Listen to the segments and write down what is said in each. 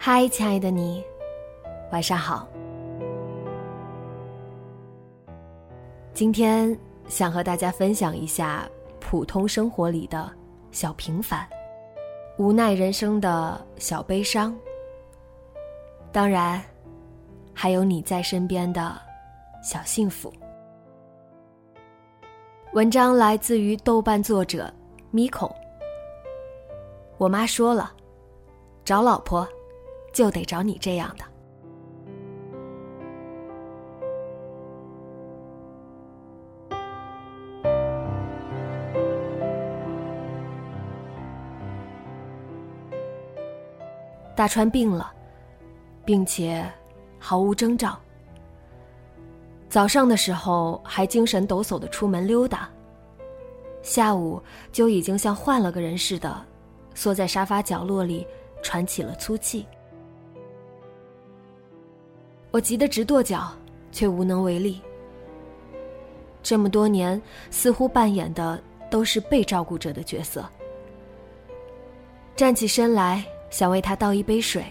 嗨，亲爱的你，晚上好。今天想和大家分享一下普通生活里的小平凡，无奈人生的小悲伤。当然，还有你在身边的小幸福。文章来自于豆瓣作者咪孔。我妈说了，找老婆。就得找你这样的。大川病了，并且毫无征兆。早上的时候还精神抖擞的出门溜达，下午就已经像换了个人似的，缩在沙发角落里喘起了粗气。我急得直跺脚，却无能为力。这么多年，似乎扮演的都是被照顾者的角色。站起身来，想为他倒一杯水，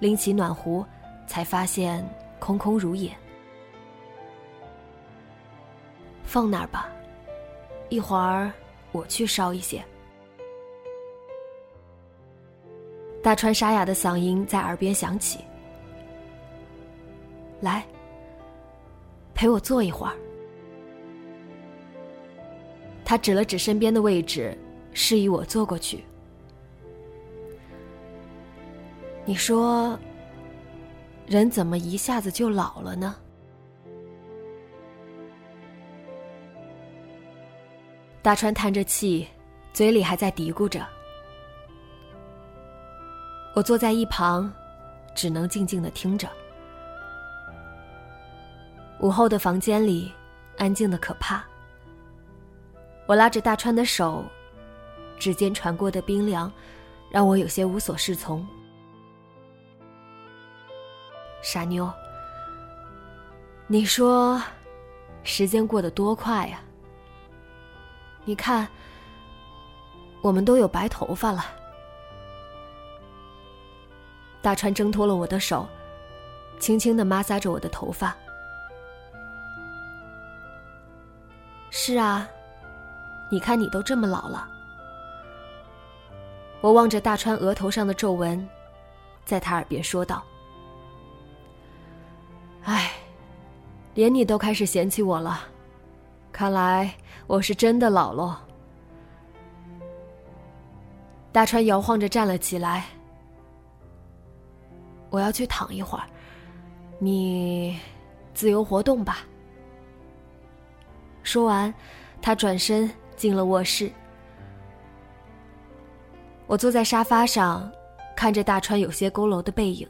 拎起暖壶，才发现空空如也。放那儿吧，一会儿我去烧一些。大川沙哑的嗓音在耳边响起。来，陪我坐一会儿。他指了指身边的位置，示意我坐过去。你说，人怎么一下子就老了呢？大川叹着气，嘴里还在嘀咕着。我坐在一旁，只能静静的听着。午后的房间里，安静的可怕。我拉着大川的手，指尖传过的冰凉，让我有些无所适从。傻妞，你说，时间过得多快呀？你看，我们都有白头发了。大川挣脱了我的手，轻轻的摩挲着我的头发。是啊，你看你都这么老了。我望着大川额头上的皱纹，在他耳边说道：“哎，连你都开始嫌弃我了，看来我是真的老喽。”大川摇晃着站了起来，我要去躺一会儿，你自由活动吧。说完，他转身进了卧室。我坐在沙发上，看着大川有些佝偻的背影，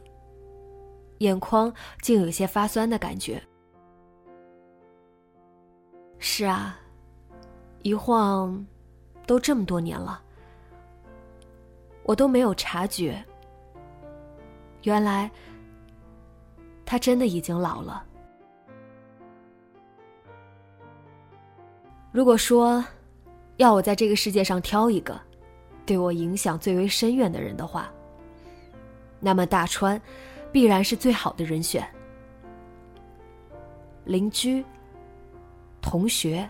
眼眶竟有些发酸的感觉。是啊，一晃都这么多年了，我都没有察觉，原来他真的已经老了。如果说，要我在这个世界上挑一个，对我影响最为深远的人的话，那么大川，必然是最好的人选。邻居、同学、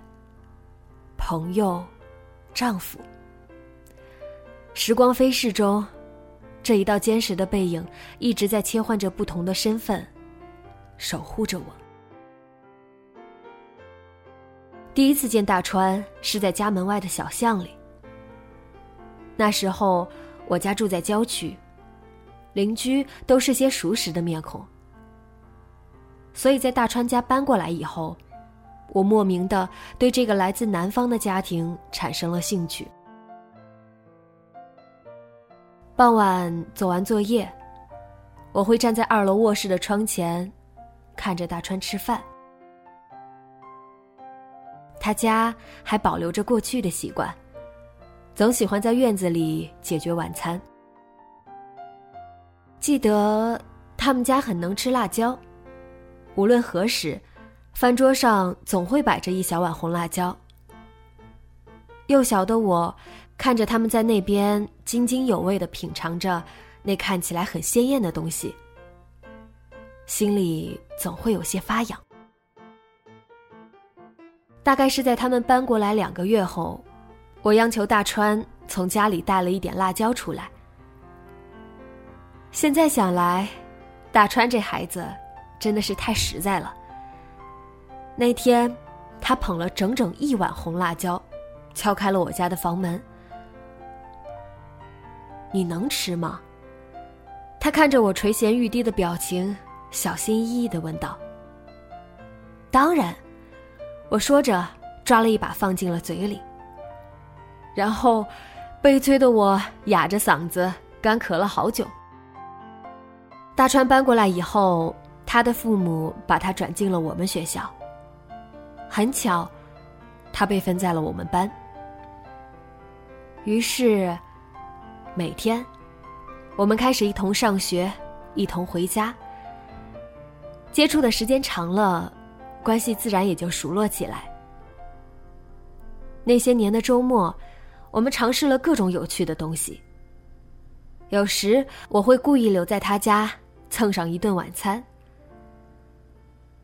朋友、丈夫，时光飞逝中，这一道坚实的背影一直在切换着不同的身份，守护着我。第一次见大川是在家门外的小巷里。那时候我家住在郊区，邻居都是些熟识的面孔，所以在大川家搬过来以后，我莫名的对这个来自南方的家庭产生了兴趣。傍晚做完作业，我会站在二楼卧室的窗前，看着大川吃饭。他家还保留着过去的习惯，总喜欢在院子里解决晚餐。记得他们家很能吃辣椒，无论何时，饭桌上总会摆着一小碗红辣椒。幼小的我，看着他们在那边津津有味的品尝着那看起来很鲜艳的东西，心里总会有些发痒。大概是在他们搬过来两个月后，我央求大川从家里带了一点辣椒出来。现在想来，大川这孩子真的是太实在了。那天，他捧了整整一碗红辣椒，敲开了我家的房门。你能吃吗？他看着我垂涎欲滴的表情，小心翼翼的问道。当然。我说着，抓了一把放进了嘴里。然后，悲催的我哑着嗓子干咳了好久。大川搬过来以后，他的父母把他转进了我们学校。很巧，他被分在了我们班。于是，每天，我们开始一同上学，一同回家。接触的时间长了。关系自然也就熟络起来。那些年的周末，我们尝试了各种有趣的东西。有时我会故意留在他家蹭上一顿晚餐。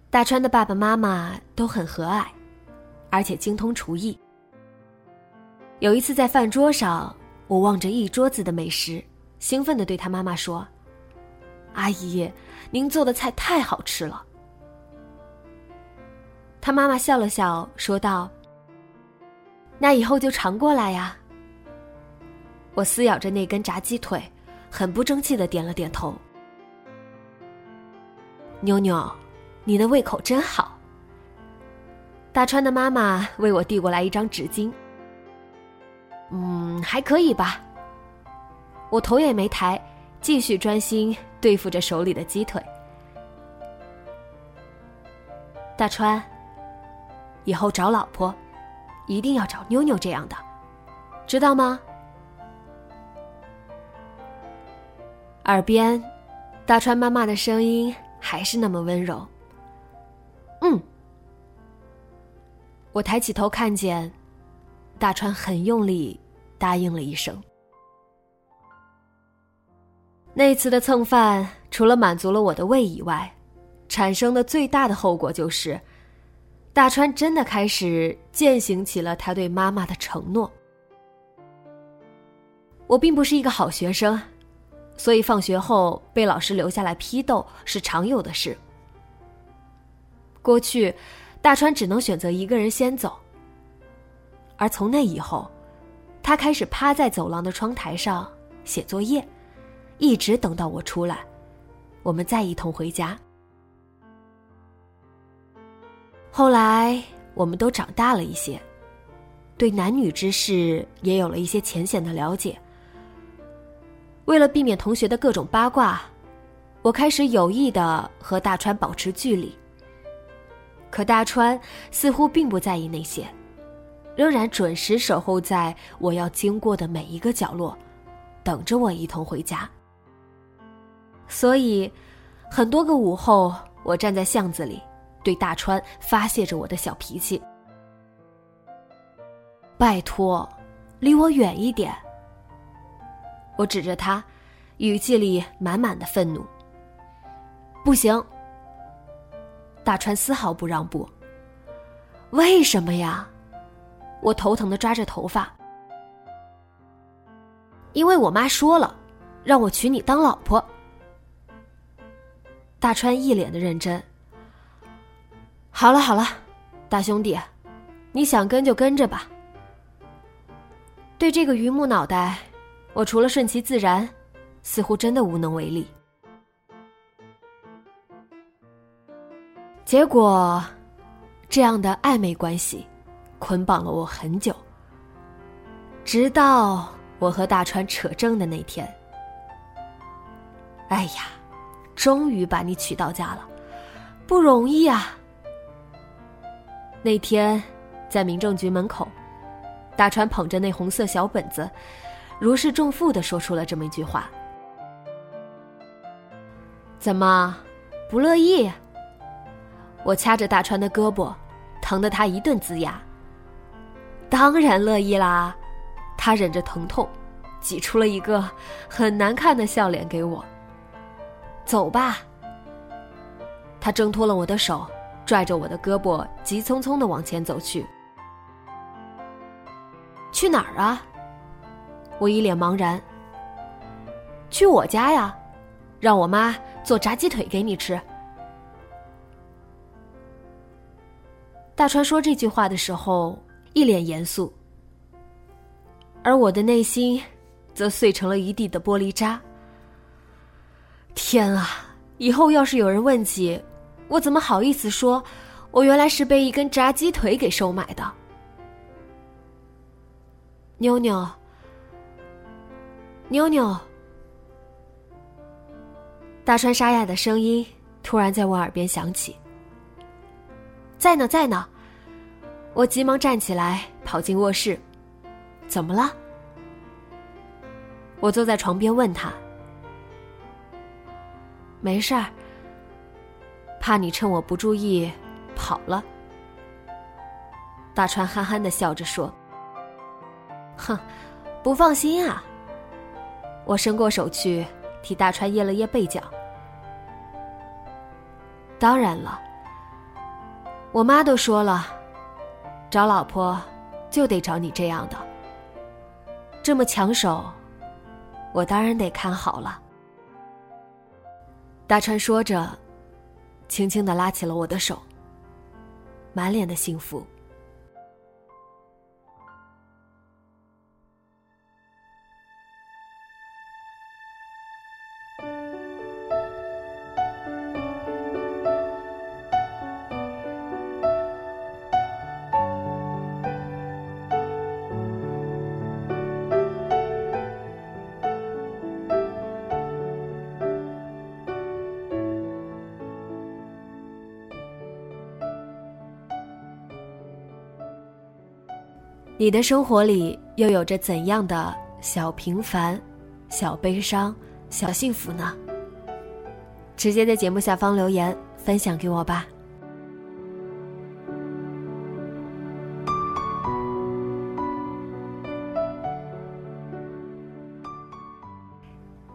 大川的爸爸妈妈都很和蔼，而且精通厨艺。有一次在饭桌上，我望着一桌子的美食，兴奋的对他妈妈说：“阿姨，您做的菜太好吃了。”他妈妈笑了笑，说道：“那以后就常过来呀。”我撕咬着那根炸鸡腿，很不争气的点了点头。妞妞，你的胃口真好。大川的妈妈为我递过来一张纸巾。嗯，还可以吧。我头也没抬，继续专心对付着手里的鸡腿。大川。以后找老婆，一定要找妞妞这样的，知道吗？耳边，大川妈妈的声音还是那么温柔。嗯，我抬起头看见，大川很用力答应了一声。那次的蹭饭，除了满足了我的胃以外，产生的最大的后果就是。大川真的开始践行起了他对妈妈的承诺。我并不是一个好学生，所以放学后被老师留下来批斗是常有的事。过去，大川只能选择一个人先走，而从那以后，他开始趴在走廊的窗台上写作业，一直等到我出来，我们再一同回家。后来，我们都长大了一些，对男女之事也有了一些浅显的了解。为了避免同学的各种八卦，我开始有意的和大川保持距离。可大川似乎并不在意那些，仍然准时守候在我要经过的每一个角落，等着我一同回家。所以，很多个午后，我站在巷子里。对大川发泄着我的小脾气。拜托，离我远一点！我指着他，语气里满满的愤怒。不行！大川丝毫不让步。为什么呀？我头疼的抓着头发。因为我妈说了，让我娶你当老婆。大川一脸的认真。好了好了，大兄弟，你想跟就跟着吧。对这个榆木脑袋，我除了顺其自然，似乎真的无能为力。结果，这样的暧昧关系，捆绑了我很久。直到我和大川扯证的那天。哎呀，终于把你娶到家了，不容易啊！那天，在民政局门口，大川捧着那红色小本子，如释重负的说出了这么一句话：“怎么，不乐意？”我掐着大川的胳膊，疼得他一顿龇牙。当然乐意啦，他忍着疼痛，挤出了一个很难看的笑脸给我。走吧。他挣脱了我的手，拽着我的胳膊，急匆匆的往前走去。去哪儿啊？我一脸茫然。去我家呀，让我妈做炸鸡腿给你吃。大川说这句话的时候，一脸严肃，而我的内心，则碎成了一地的玻璃渣。天啊！以后要是有人问起，我怎么好意思说，我原来是被一根炸鸡腿给收买的？妞妞，妞妞，大川沙哑的声音突然在我耳边响起。在呢，在呢。我急忙站起来，跑进卧室。怎么了？我坐在床边问他。没事儿。怕你趁我不注意跑了。大川憨憨的笑着说：“哼，不放心啊。”我伸过手去替大川掖了掖被角。当然了。我妈都说了，找老婆就得找你这样的，这么抢手，我当然得看好了。大川说着，轻轻的拉起了我的手，满脸的幸福。你的生活里又有着怎样的小平凡、小悲伤、小幸福呢？直接在节目下方留言分享给我吧。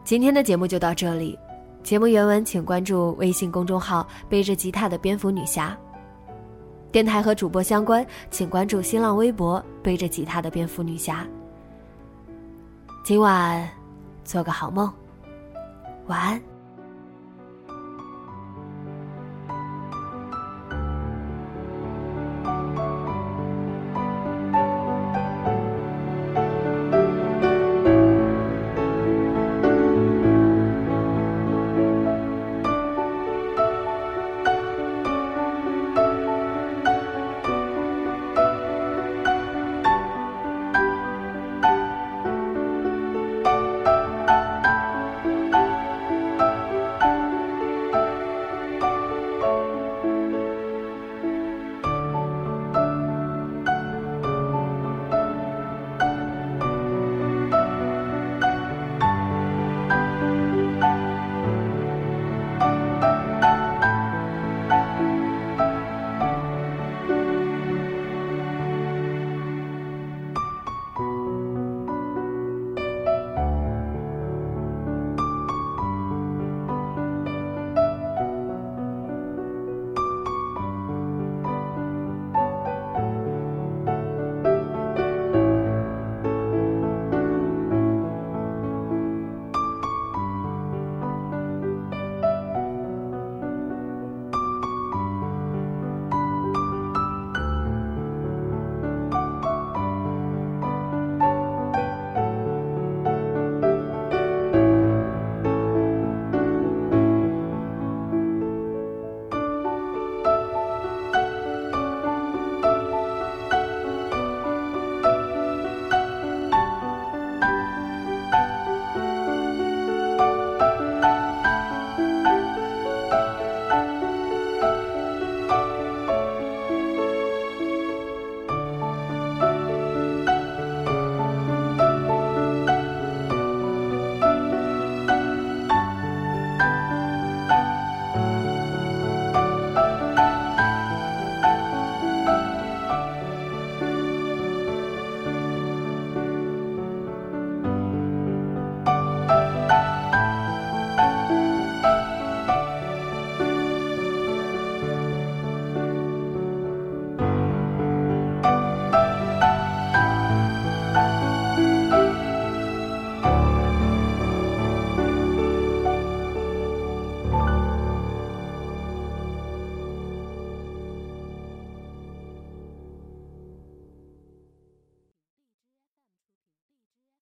今天的节目就到这里，节目原文请关注微信公众号“背着吉他的蝙蝠女侠”。电台和主播相关，请关注新浪微博“背着吉他的蝙蝠女侠”。今晚做个好梦，晚安。